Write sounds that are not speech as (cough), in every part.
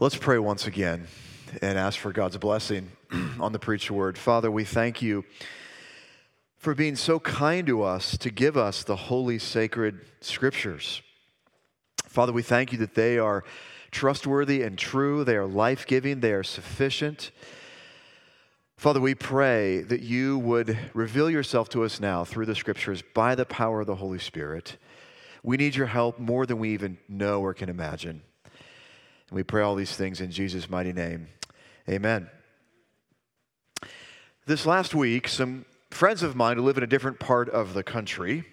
Let's pray once again and ask for God's blessing (clears throat) on the preached word. Father, we thank you for being so kind to us to give us the holy, sacred scriptures. Father, we thank you that they are trustworthy and true, they are life giving, they are sufficient. Father, we pray that you would reveal yourself to us now through the scriptures by the power of the Holy Spirit. We need your help more than we even know or can imagine. And we pray all these things in Jesus' mighty name. Amen. This last week, some friends of mine who live in a different part of the country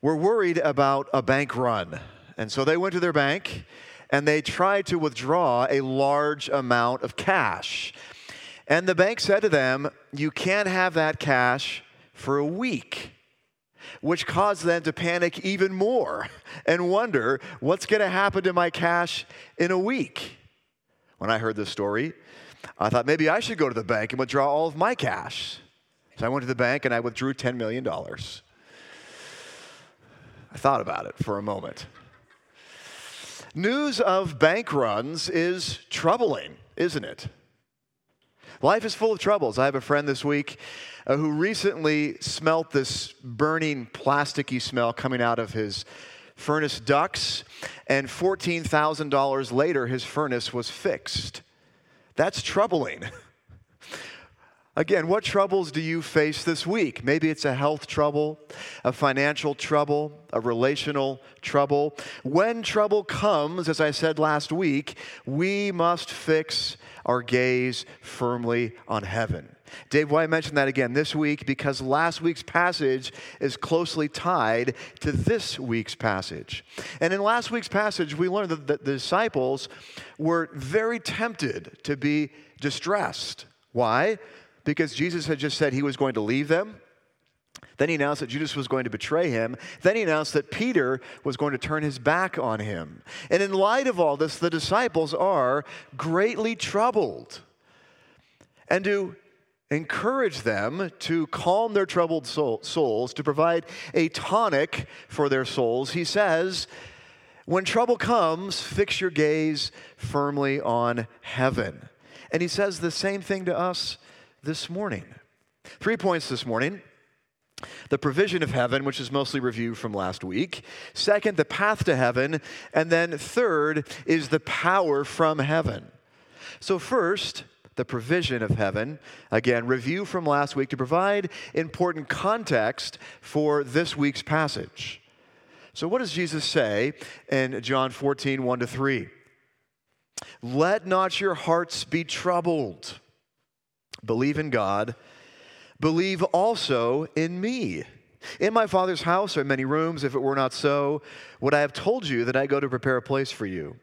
were worried about a bank run. And so they went to their bank and they tried to withdraw a large amount of cash. And the bank said to them, You can't have that cash for a week which caused them to panic even more (laughs) and wonder what's going to happen to my cash in a week. When I heard this story, I thought maybe I should go to the bank and withdraw all of my cash. So I went to the bank and I withdrew $10 million. I thought about it for a moment. News of bank runs is troubling, isn't it? Life is full of troubles. I have a friend this week uh, who recently smelt this burning, plasticky smell coming out of his furnace ducts, and $14,000 later, his furnace was fixed. That's troubling. (laughs) Again, what troubles do you face this week? Maybe it's a health trouble, a financial trouble, a relational trouble. When trouble comes, as I said last week, we must fix our gaze firmly on heaven. Dave White mentioned that again this week because last week's passage is closely tied to this week's passage. And in last week's passage, we learned that the disciples were very tempted to be distressed. Why? Because Jesus had just said he was going to leave them. Then he announced that Judas was going to betray him. Then he announced that Peter was going to turn his back on him. And in light of all this, the disciples are greatly troubled. And to encourage them to calm their troubled soul, souls, to provide a tonic for their souls, he says, When trouble comes, fix your gaze firmly on heaven. And he says the same thing to us this morning. Three points this morning. The provision of heaven, which is mostly review from last week. Second, the path to heaven. And then third is the power from heaven. So, first, the provision of heaven. Again, review from last week to provide important context for this week's passage. So, what does Jesus say in John 14, 1 to 3? Let not your hearts be troubled. Believe in God, believe also in me. In my Father's house are many rooms. If it were not so, would I have told you that I go to prepare a place for you?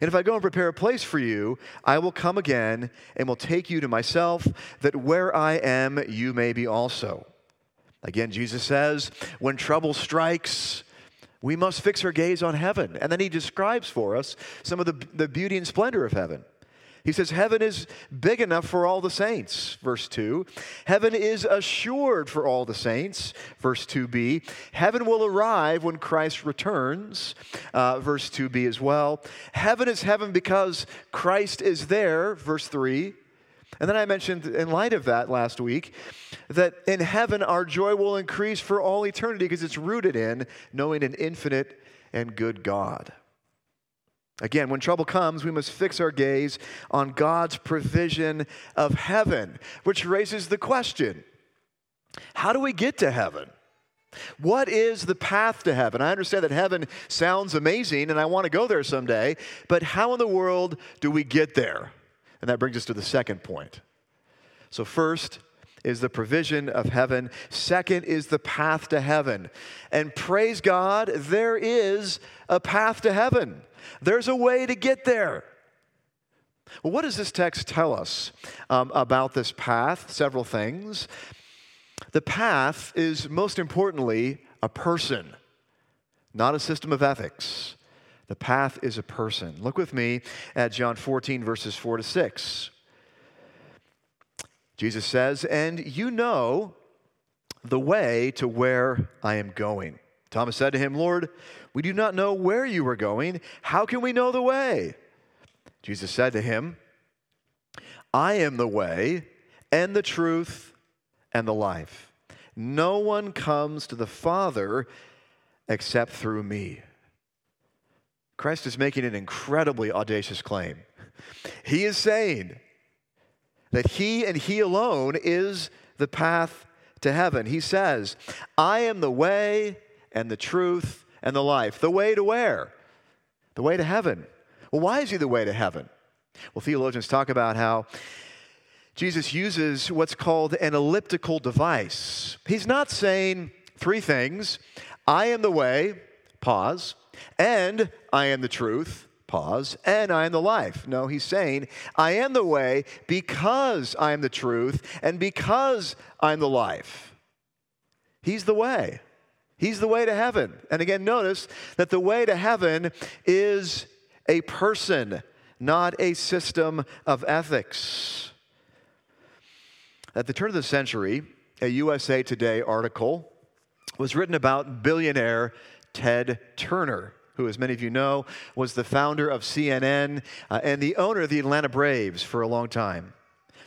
And if I go and prepare a place for you, I will come again and will take you to myself, that where I am, you may be also. Again, Jesus says, when trouble strikes, we must fix our gaze on heaven. And then he describes for us some of the, the beauty and splendor of heaven. He says, Heaven is big enough for all the saints, verse 2. Heaven is assured for all the saints, verse 2b. Heaven will arrive when Christ returns, uh, verse 2b as well. Heaven is heaven because Christ is there, verse 3. And then I mentioned, in light of that last week, that in heaven our joy will increase for all eternity because it's rooted in knowing an infinite and good God. Again, when trouble comes, we must fix our gaze on God's provision of heaven, which raises the question how do we get to heaven? What is the path to heaven? I understand that heaven sounds amazing and I want to go there someday, but how in the world do we get there? And that brings us to the second point. So, first is the provision of heaven, second is the path to heaven. And praise God, there is a path to heaven. There's a way to get there. Well, what does this text tell us um, about this path? Several things. The path is most importantly a person, not a system of ethics. The path is a person. Look with me at John 14, verses 4 to 6. Jesus says, And you know the way to where I am going. Thomas said to him, Lord, we do not know where you are going. How can we know the way? Jesus said to him, I am the way and the truth and the life. No one comes to the Father except through me. Christ is making an incredibly audacious claim. He is saying that He and He alone is the path to heaven. He says, I am the way and the truth and the life. The way to where? The way to heaven. Well, why is He the way to heaven? Well, theologians talk about how Jesus uses what's called an elliptical device. He's not saying three things I am the way, pause, and I am the truth, pause, and I am the life. No, he's saying, I am the way because I am the truth and because I'm the life. He's the way. He's the way to heaven. And again, notice that the way to heaven is a person, not a system of ethics. At the turn of the century, a USA Today article was written about billionaire Ted Turner, who, as many of you know, was the founder of CNN uh, and the owner of the Atlanta Braves for a long time.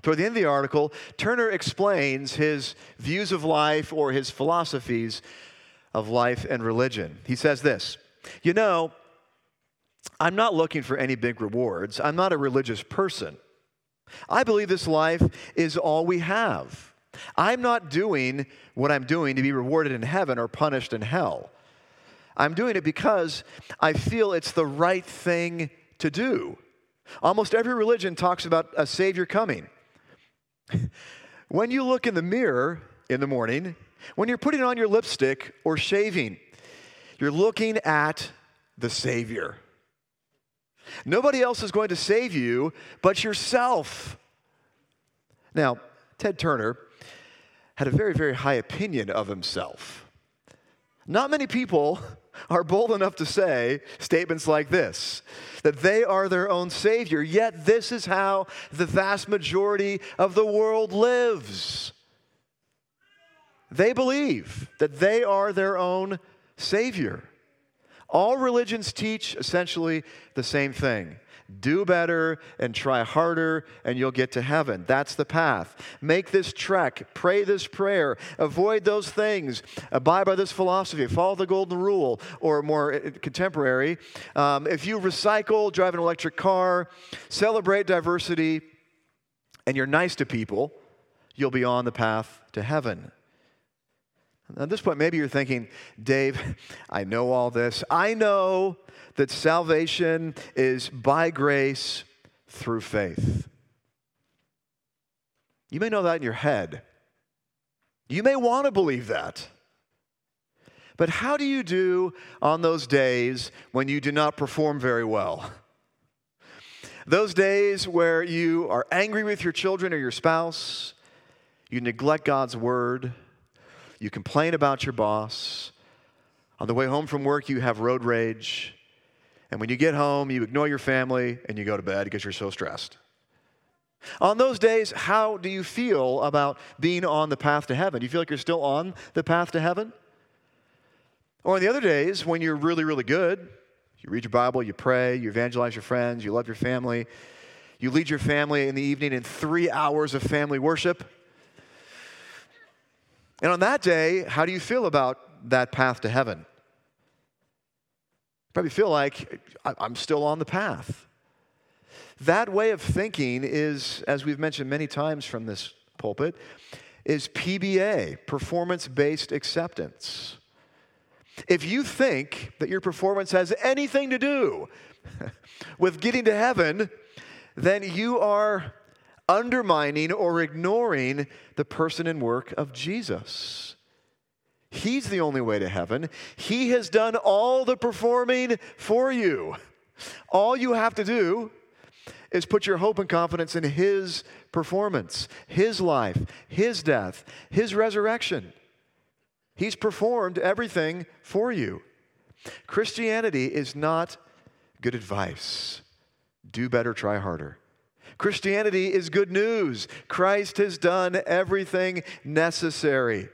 Toward the end of the article, Turner explains his views of life or his philosophies of life and religion. He says this You know, I'm not looking for any big rewards. I'm not a religious person. I believe this life is all we have. I'm not doing what I'm doing to be rewarded in heaven or punished in hell. I'm doing it because I feel it's the right thing to do. Almost every religion talks about a Savior coming. (laughs) when you look in the mirror in the morning, when you're putting on your lipstick or shaving, you're looking at the Savior. Nobody else is going to save you but yourself. Now, Ted Turner had a very, very high opinion of himself. Not many people (laughs) are bold enough to say statements like this that they are their own Savior, yet, this is how the vast majority of the world lives. They believe that they are their own Savior. All religions teach essentially the same thing do better and try harder, and you'll get to heaven. That's the path. Make this trek, pray this prayer, avoid those things, abide by this philosophy, follow the golden rule, or more uh, contemporary. Um, if you recycle, drive an electric car, celebrate diversity, and you're nice to people, you'll be on the path to heaven. At this point, maybe you're thinking, Dave, I know all this. I know that salvation is by grace through faith. You may know that in your head. You may want to believe that. But how do you do on those days when you do not perform very well? Those days where you are angry with your children or your spouse, you neglect God's word you complain about your boss. On the way home from work, you have road rage. And when you get home, you ignore your family and you go to bed because you're so stressed. On those days, how do you feel about being on the path to heaven? Do you feel like you're still on the path to heaven? Or on the other days, when you're really, really good, you read your Bible, you pray, you evangelize your friends, you love your family, you lead your family in the evening in three hours of family worship, and on that day, how do you feel about that path to heaven? Probably feel like I'm still on the path. That way of thinking is, as we've mentioned many times from this pulpit, is PBA, performance based acceptance. If you think that your performance has anything to do (laughs) with getting to heaven, then you are undermining or ignoring the person and work of Jesus. He's the only way to heaven. He has done all the performing for you. All you have to do is put your hope and confidence in His performance, His life, His death, His resurrection. He's performed everything for you. Christianity is not good advice. Do better, try harder. Christianity is good news. Christ has done everything necessary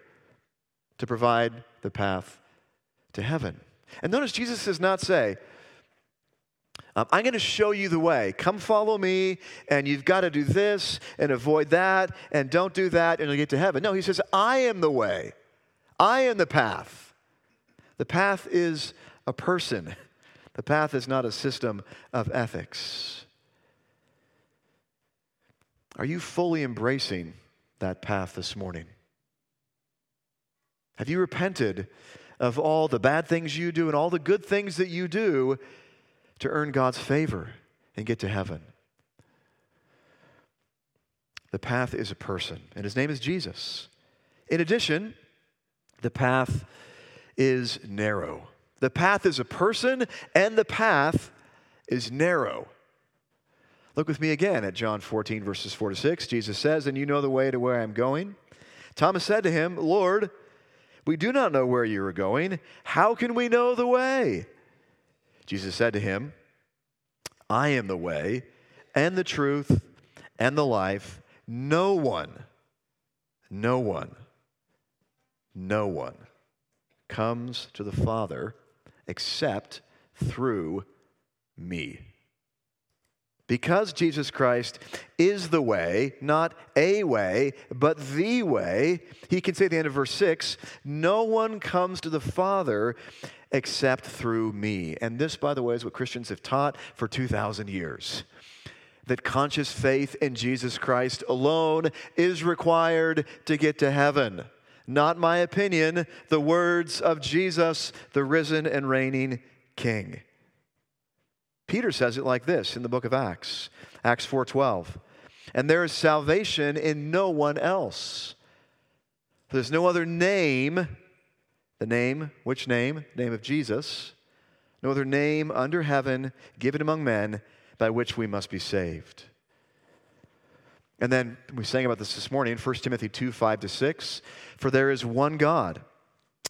to provide the path to heaven. And notice Jesus does not say, Um, I'm going to show you the way. Come follow me, and you've got to do this and avoid that, and don't do that, and you'll get to heaven. No, he says, I am the way. I am the path. The path is a person, the path is not a system of ethics. Are you fully embracing that path this morning? Have you repented of all the bad things you do and all the good things that you do to earn God's favor and get to heaven? The path is a person, and his name is Jesus. In addition, the path is narrow. The path is a person, and the path is narrow. Look with me again at John 14, verses 4 to 6. Jesus says, And you know the way to where I'm going. Thomas said to him, Lord, we do not know where you are going. How can we know the way? Jesus said to him, I am the way and the truth and the life. No one, no one, no one comes to the Father except through me. Because Jesus Christ is the way, not a way, but the way, he can say at the end of verse 6 no one comes to the Father except through me. And this, by the way, is what Christians have taught for 2,000 years that conscious faith in Jesus Christ alone is required to get to heaven. Not my opinion, the words of Jesus, the risen and reigning King. Peter says it like this in the book of Acts, Acts 4:12. And there is salvation in no one else. There's no other name, the name, which name? Name of Jesus. No other name under heaven given among men by which we must be saved. And then we sang about this this morning, 1 Timothy 2 5 to 6. For there is one God,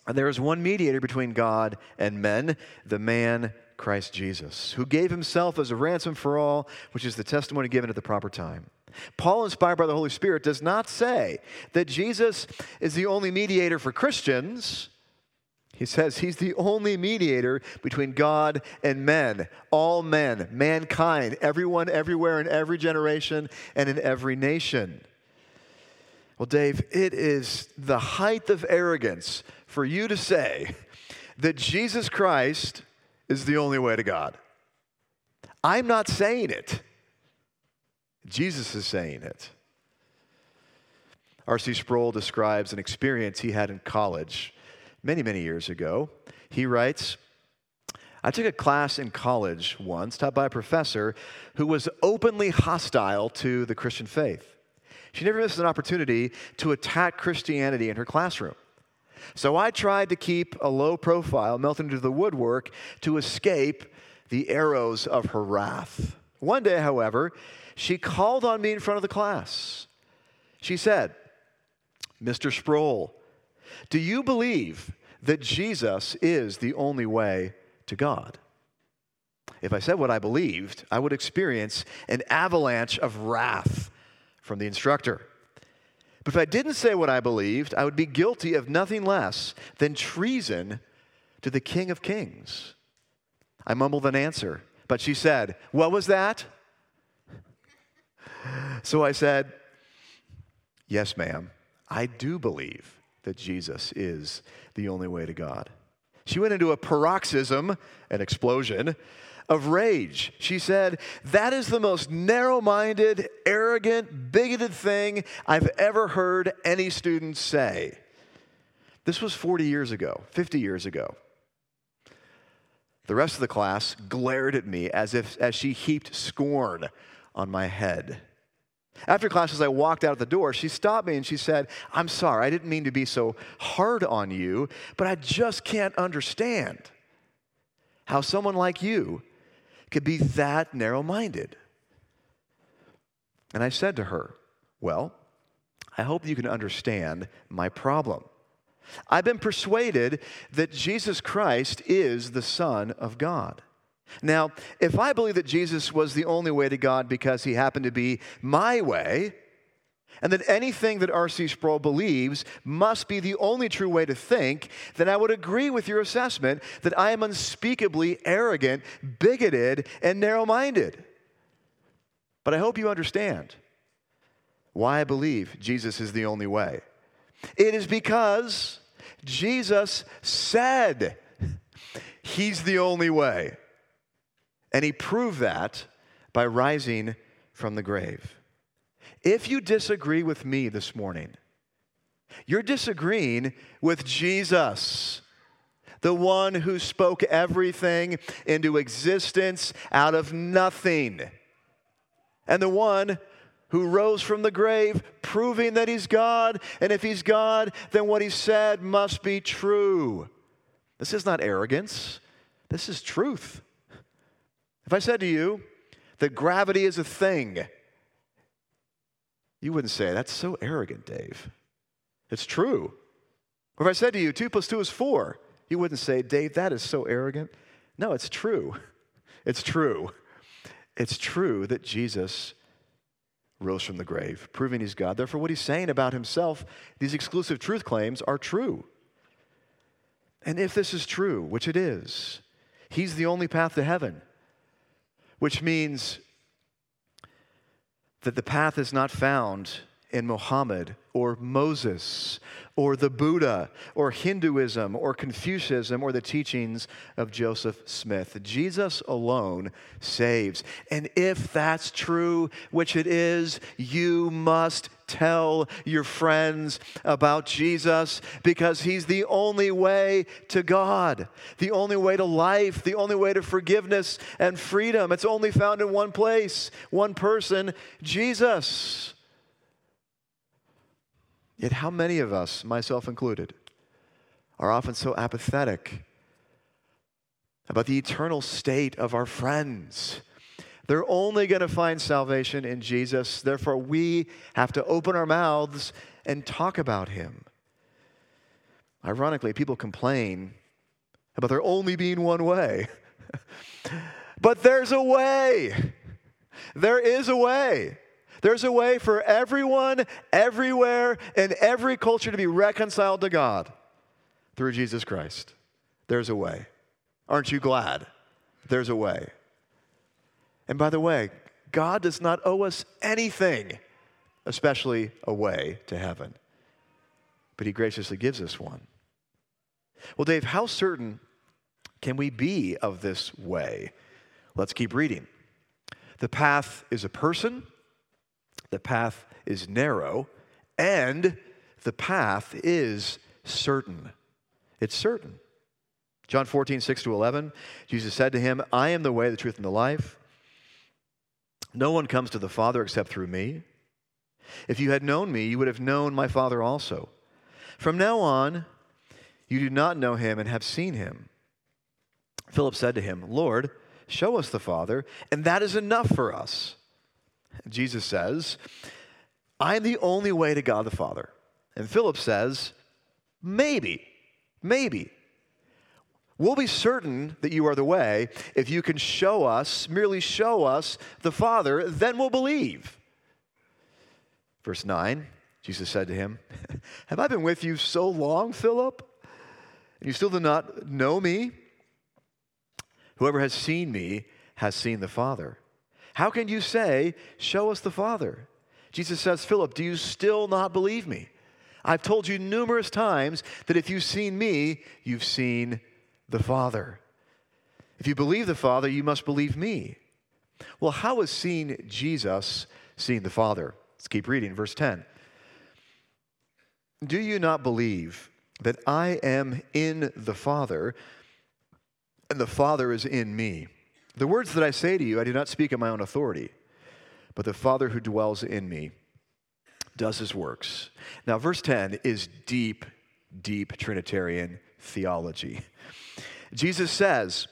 and there is one mediator between God and men, the man Christ Jesus, who gave himself as a ransom for all, which is the testimony given at the proper time. Paul, inspired by the Holy Spirit, does not say that Jesus is the only mediator for Christians. He says he's the only mediator between God and men, all men, mankind, everyone, everywhere, in every generation, and in every nation. Well, Dave, it is the height of arrogance for you to say that Jesus Christ is the only way to God. I'm not saying it, Jesus is saying it. R.C. Sproul describes an experience he had in college many, many years ago. He writes, I took a class in college once taught by a professor who was openly hostile to the Christian faith. She never missed an opportunity to attack Christianity in her classroom. So I tried to keep a low profile, melting into the woodwork to escape the arrows of her wrath. One day, however, she called on me in front of the class. She said, Mr. Sproul, do you believe that Jesus is the only way to God? If I said what I believed, I would experience an avalanche of wrath from the instructor. But if I didn't say what I believed, I would be guilty of nothing less than treason to the King of Kings. I mumbled an answer, but she said, What was that? So I said, Yes, ma'am, I do believe that Jesus is the only way to God. She went into a paroxysm, an explosion, of rage. She said, That is the most narrow minded, arrogant, bigoted thing I've ever heard any student say. This was 40 years ago, 50 years ago. The rest of the class glared at me as if as she heaped scorn on my head. After class, as I walked out the door, she stopped me and she said, I'm sorry, I didn't mean to be so hard on you, but I just can't understand how someone like you could be that narrow minded. And I said to her, Well, I hope you can understand my problem. I've been persuaded that Jesus Christ is the Son of God. Now, if I believe that Jesus was the only way to God because he happened to be my way, and that anything that R.C. Sproul believes must be the only true way to think, then I would agree with your assessment that I am unspeakably arrogant, bigoted, and narrow minded. But I hope you understand why I believe Jesus is the only way. It is because Jesus said he's the only way. And he proved that by rising from the grave. If you disagree with me this morning, you're disagreeing with Jesus, the one who spoke everything into existence out of nothing, and the one who rose from the grave, proving that he's God. And if he's God, then what he said must be true. This is not arrogance, this is truth. If I said to you that gravity is a thing, you wouldn't say, That's so arrogant, Dave. It's true. Or if I said to you, 2 plus 2 is 4, you wouldn't say, Dave, that is so arrogant. No, it's true. (laughs) It's true. It's true that Jesus rose from the grave, proving he's God. Therefore, what he's saying about himself, these exclusive truth claims, are true. And if this is true, which it is, he's the only path to heaven, which means that the path is not found in Muhammad or Moses or the Buddha or Hinduism or Confucianism or the teachings of Joseph Smith. Jesus alone saves. And if that's true, which it is, you must tell your friends about Jesus because he's the only way to God, the only way to life, the only way to forgiveness and freedom. It's only found in one place, one person, Jesus. Yet, how many of us, myself included, are often so apathetic about the eternal state of our friends? They're only going to find salvation in Jesus. Therefore, we have to open our mouths and talk about him. Ironically, people complain about there only being one way. (laughs) but there's a way. There is a way. There's a way for everyone, everywhere, in every culture to be reconciled to God through Jesus Christ. There's a way. Aren't you glad? There's a way. And by the way, God does not owe us anything, especially a way to heaven. But He graciously gives us one. Well, Dave, how certain can we be of this way? Let's keep reading. The path is a person, the path is narrow, and the path is certain. It's certain. John 14, 6 to 11, Jesus said to him, I am the way, the truth, and the life. No one comes to the Father except through me. If you had known me, you would have known my Father also. From now on, you do not know him and have seen him. Philip said to him, Lord, show us the Father, and that is enough for us. Jesus says, I am the only way to God the Father. And Philip says, Maybe, maybe. We'll be certain that you are the way if you can show us, merely show us the Father, then we'll believe. Verse 9, Jesus said to him, (laughs) Have I been with you so long, Philip? And you still do not know me? Whoever has seen me has seen the Father. How can you say, Show us the Father? Jesus says, Philip, do you still not believe me? I've told you numerous times that if you've seen me, you've seen the Father. If you believe the Father, you must believe me. Well, how is seeing Jesus seeing the Father? Let's keep reading, verse 10. Do you not believe that I am in the Father and the Father is in me? The words that I say to you, I do not speak on my own authority, but the Father who dwells in me does his works. Now, verse 10 is deep, deep Trinitarian theology. Jesus says,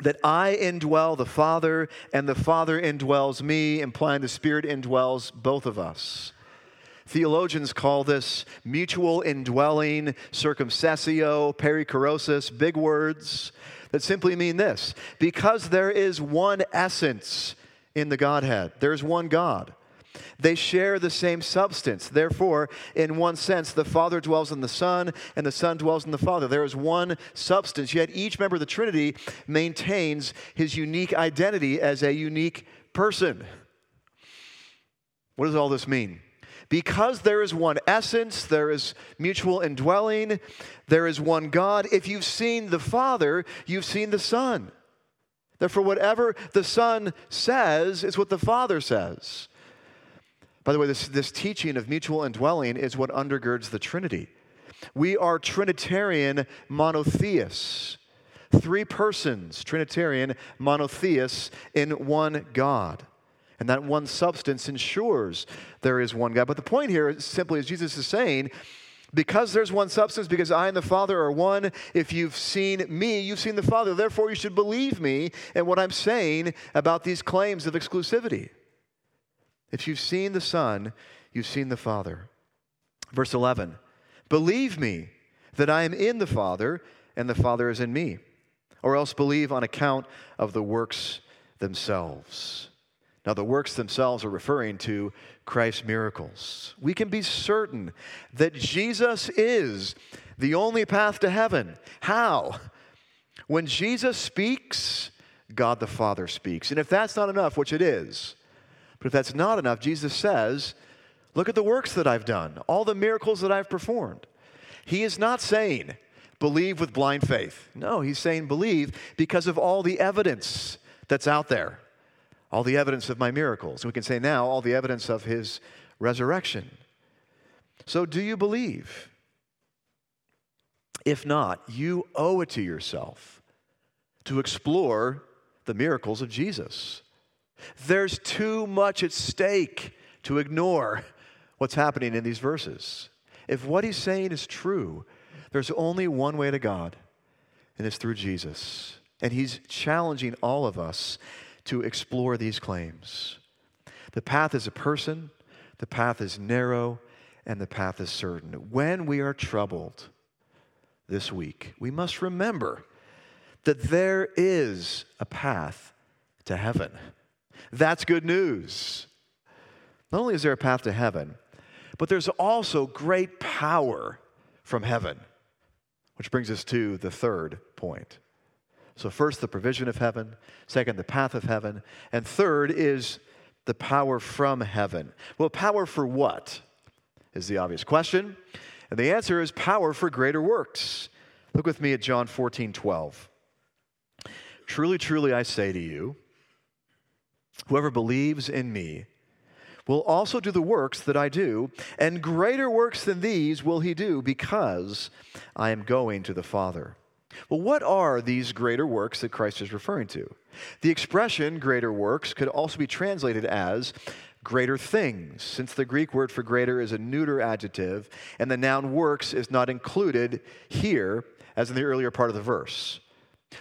that I indwell the Father and the Father indwells me, implying the Spirit indwells both of us. Theologians call this mutual indwelling, circumcessio, perichoresis, big words that simply mean this because there is one essence in the Godhead, there's one God. They share the same substance. Therefore, in one sense, the Father dwells in the Son, and the Son dwells in the Father. There is one substance, yet each member of the Trinity maintains his unique identity as a unique person. What does all this mean? Because there is one essence, there is mutual indwelling, there is one God. If you've seen the Father, you've seen the Son. Therefore, whatever the Son says is what the Father says. By the way, this, this teaching of mutual indwelling is what undergirds the Trinity. We are Trinitarian monotheists, three persons, Trinitarian monotheists in one God. And that one substance ensures there is one God. But the point here is simply, as Jesus is saying, because there's one substance, because I and the Father are one, if you've seen me, you've seen the Father. Therefore, you should believe me and what I'm saying about these claims of exclusivity. If you've seen the Son, you've seen the Father. Verse 11 Believe me that I am in the Father and the Father is in me, or else believe on account of the works themselves. Now, the works themselves are referring to Christ's miracles. We can be certain that Jesus is the only path to heaven. How? When Jesus speaks, God the Father speaks. And if that's not enough, which it is, but if that's not enough, Jesus says, Look at the works that I've done, all the miracles that I've performed. He is not saying, believe with blind faith. No, he's saying, believe because of all the evidence that's out there, all the evidence of my miracles. We can say now, all the evidence of his resurrection. So, do you believe? If not, you owe it to yourself to explore the miracles of Jesus. There's too much at stake to ignore what's happening in these verses. If what he's saying is true, there's only one way to God, and it's through Jesus. And he's challenging all of us to explore these claims. The path is a person, the path is narrow, and the path is certain. When we are troubled this week, we must remember that there is a path to heaven. That's good news. Not only is there a path to heaven, but there's also great power from heaven, which brings us to the third point. So, first, the provision of heaven. Second, the path of heaven. And third is the power from heaven. Well, power for what? Is the obvious question. And the answer is power for greater works. Look with me at John 14, 12. Truly, truly, I say to you, Whoever believes in me will also do the works that I do, and greater works than these will he do because I am going to the Father. Well, what are these greater works that Christ is referring to? The expression greater works could also be translated as greater things, since the Greek word for greater is a neuter adjective, and the noun works is not included here as in the earlier part of the verse.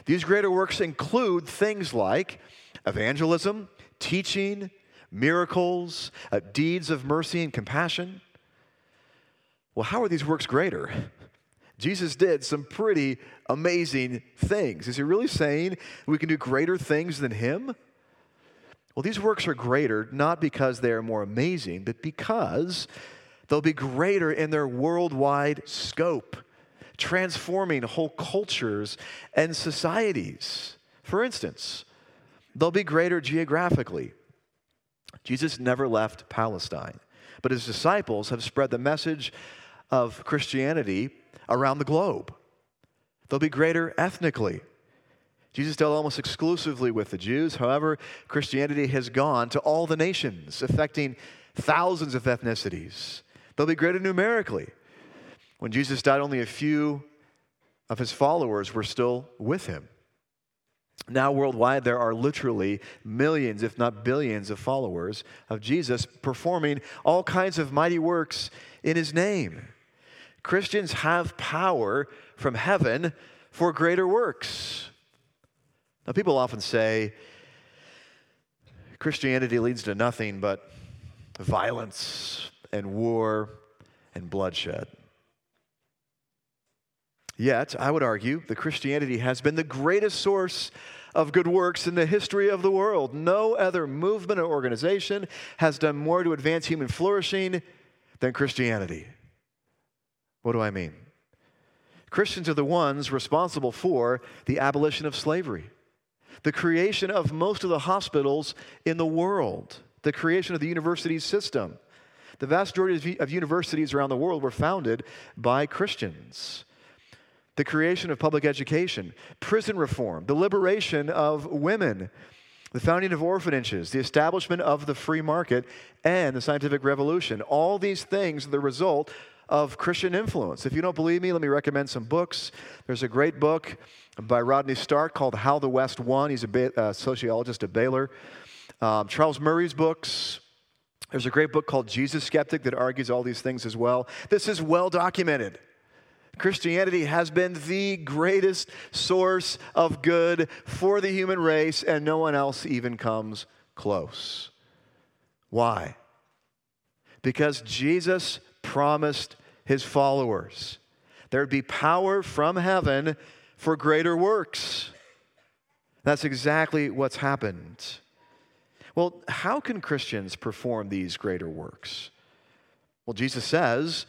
These greater works include things like evangelism, teaching, miracles, uh, deeds of mercy and compassion. Well, how are these works greater? Jesus did some pretty amazing things. Is he really saying we can do greater things than him? Well, these works are greater not because they are more amazing, but because they'll be greater in their worldwide scope, transforming whole cultures and societies. For instance, They'll be greater geographically. Jesus never left Palestine, but his disciples have spread the message of Christianity around the globe. They'll be greater ethnically. Jesus dealt almost exclusively with the Jews. However, Christianity has gone to all the nations, affecting thousands of ethnicities. They'll be greater numerically. When Jesus died, only a few of his followers were still with him. Now, worldwide, there are literally millions, if not billions, of followers of Jesus performing all kinds of mighty works in his name. Christians have power from heaven for greater works. Now, people often say Christianity leads to nothing but violence and war and bloodshed. Yet, I would argue that Christianity has been the greatest source of good works in the history of the world. No other movement or organization has done more to advance human flourishing than Christianity. What do I mean? Christians are the ones responsible for the abolition of slavery, the creation of most of the hospitals in the world, the creation of the university system. The vast majority of universities around the world were founded by Christians the creation of public education, prison reform, the liberation of women, the founding of orphanages, the establishment of the free market, and the scientific revolution. All these things are the result of Christian influence. If you don't believe me, let me recommend some books. There's a great book by Rodney Stark called How the West Won. He's a ba- uh, sociologist at Baylor. Um, Charles Murray's books. There's a great book called Jesus Skeptic that argues all these things as well. This is well documented. Christianity has been the greatest source of good for the human race, and no one else even comes close. Why? Because Jesus promised his followers there'd be power from heaven for greater works. That's exactly what's happened. Well, how can Christians perform these greater works? Well, Jesus says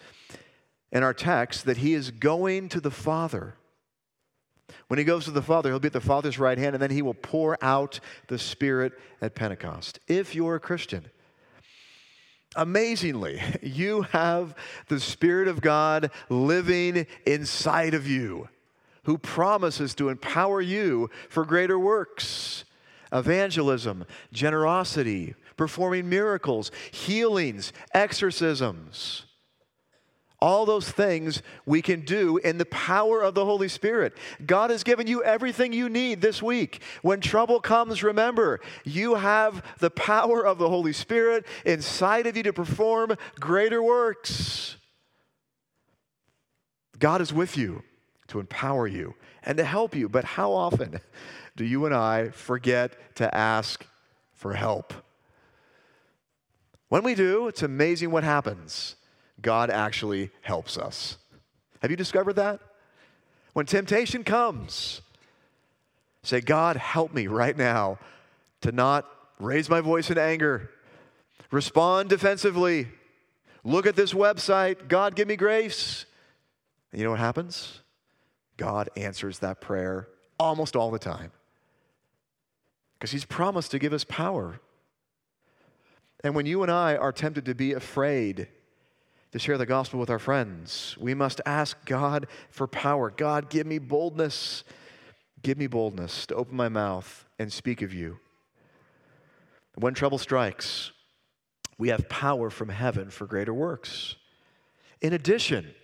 in our text that he is going to the Father. When he goes to the Father, he'll be at the Father's right hand, and then he will pour out the Spirit at Pentecost. If you're a Christian, amazingly, (laughs) you have the Spirit of God living inside of you, who promises to empower you for greater works evangelism, generosity, performing miracles, healings, exorcisms. All those things we can do in the power of the Holy Spirit. God has given you everything you need this week. When trouble comes, remember, you have the power of the Holy Spirit inside of you to perform greater works. God is with you to empower you and to help you. But how often (laughs) do you and I forget to ask for help? When we do, it's amazing what happens. God actually helps us. Have you discovered that? When temptation comes, say, God, help me right now to not raise my voice in anger, respond defensively, look at this website. God, give me grace. And you know what happens? God answers that prayer almost all the time because He's promised to give us power. And when you and I are tempted to be afraid, to share the gospel with our friends. We must ask God for power. God, give me boldness. Give me boldness to open my mouth and speak of you. When trouble strikes, we have power from heaven for greater works. In addition,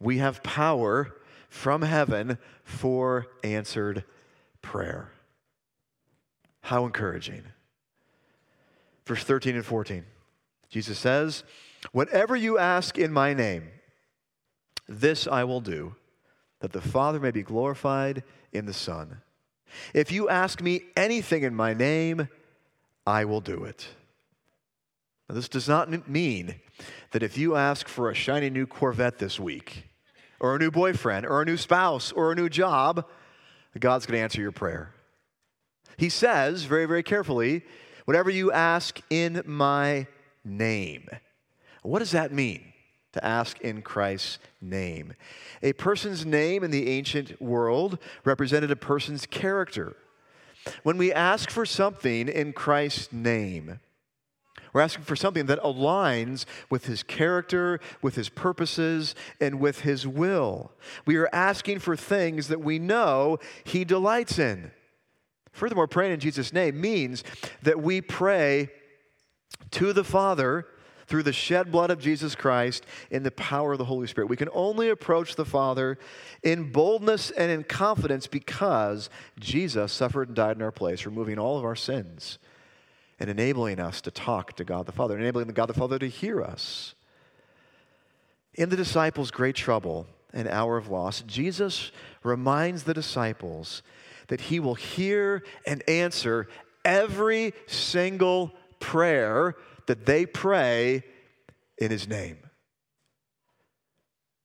we have power from heaven for answered prayer. How encouraging. Verse 13 and 14. Jesus says, Whatever you ask in my name, this I will do, that the Father may be glorified in the Son. If you ask me anything in my name, I will do it. Now, this does not mean that if you ask for a shiny new Corvette this week, or a new boyfriend, or a new spouse, or a new job, God's going to answer your prayer. He says very, very carefully, whatever you ask in my name. What does that mean? To ask in Christ's name. A person's name in the ancient world represented a person's character. When we ask for something in Christ's name, we're asking for something that aligns with his character, with his purposes, and with his will. We are asking for things that we know he delights in. Furthermore, praying in Jesus' name means that we pray to the Father through the shed blood of Jesus Christ in the power of the Holy Spirit. We can only approach the Father in boldness and in confidence because Jesus suffered and died in our place, removing all of our sins and enabling us to talk to God the Father, enabling God the Father to hear us. In the disciples' great trouble and hour of loss, Jesus reminds the disciples that he will hear and answer every single prayer that they pray in his name.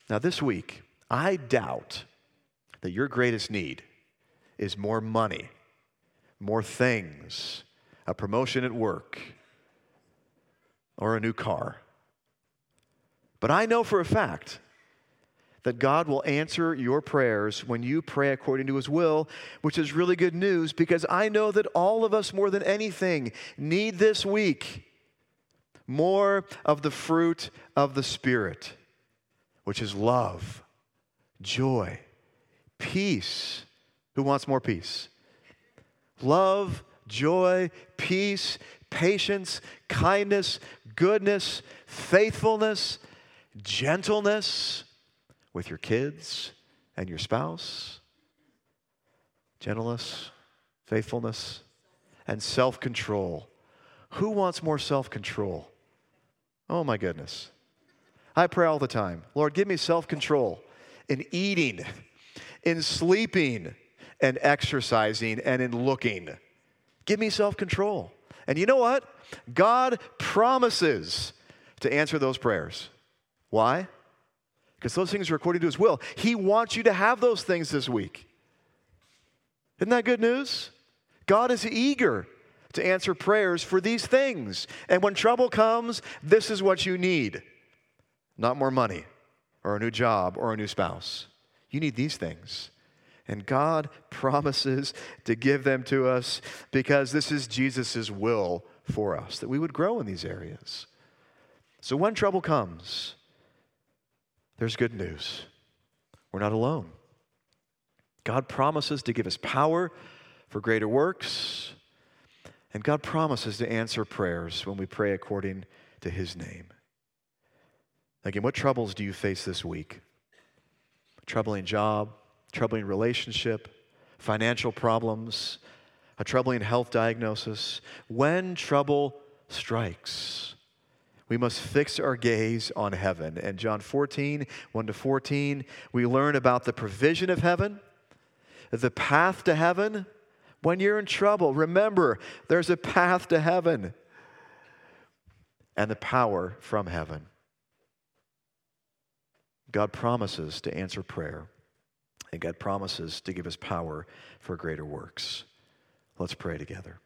Now, this week, I doubt that your greatest need is more money more things, a promotion at work, or a new car. But I know for a fact that God will answer your prayers when you pray according to His will, which is really good news because I know that all of us, more than anything, need this week more of the fruit of the Spirit, which is love, joy, peace. Who wants more peace? Love, joy, peace, patience, kindness, goodness, faithfulness, gentleness with your kids and your spouse, gentleness, faithfulness, and self control. Who wants more self control? Oh my goodness. I pray all the time Lord, give me self control in eating, in sleeping, and exercising, and in looking. Give me self control. And you know what? God promises to answer those prayers. Why? Because those things are according to His will. He wants you to have those things this week. Isn't that good news? God is eager to answer prayers for these things. And when trouble comes, this is what you need not more money or a new job or a new spouse. You need these things. And God (laughs) promises to give them to us because this is Jesus' will for us, that we would grow in these areas. So when trouble comes, there's good news. We're not alone. God promises to give us power for greater works, and God promises to answer prayers when we pray according to His name. Again, what troubles do you face this week? A troubling job, troubling relationship, financial problems, a troubling health diagnosis. When trouble strikes, we must fix our gaze on heaven. And John 14, 1 to 14, we learn about the provision of heaven, the path to heaven, when you're in trouble, remember there's a path to heaven and the power from heaven. God promises to answer prayer, and God promises to give us power for greater works. Let's pray together.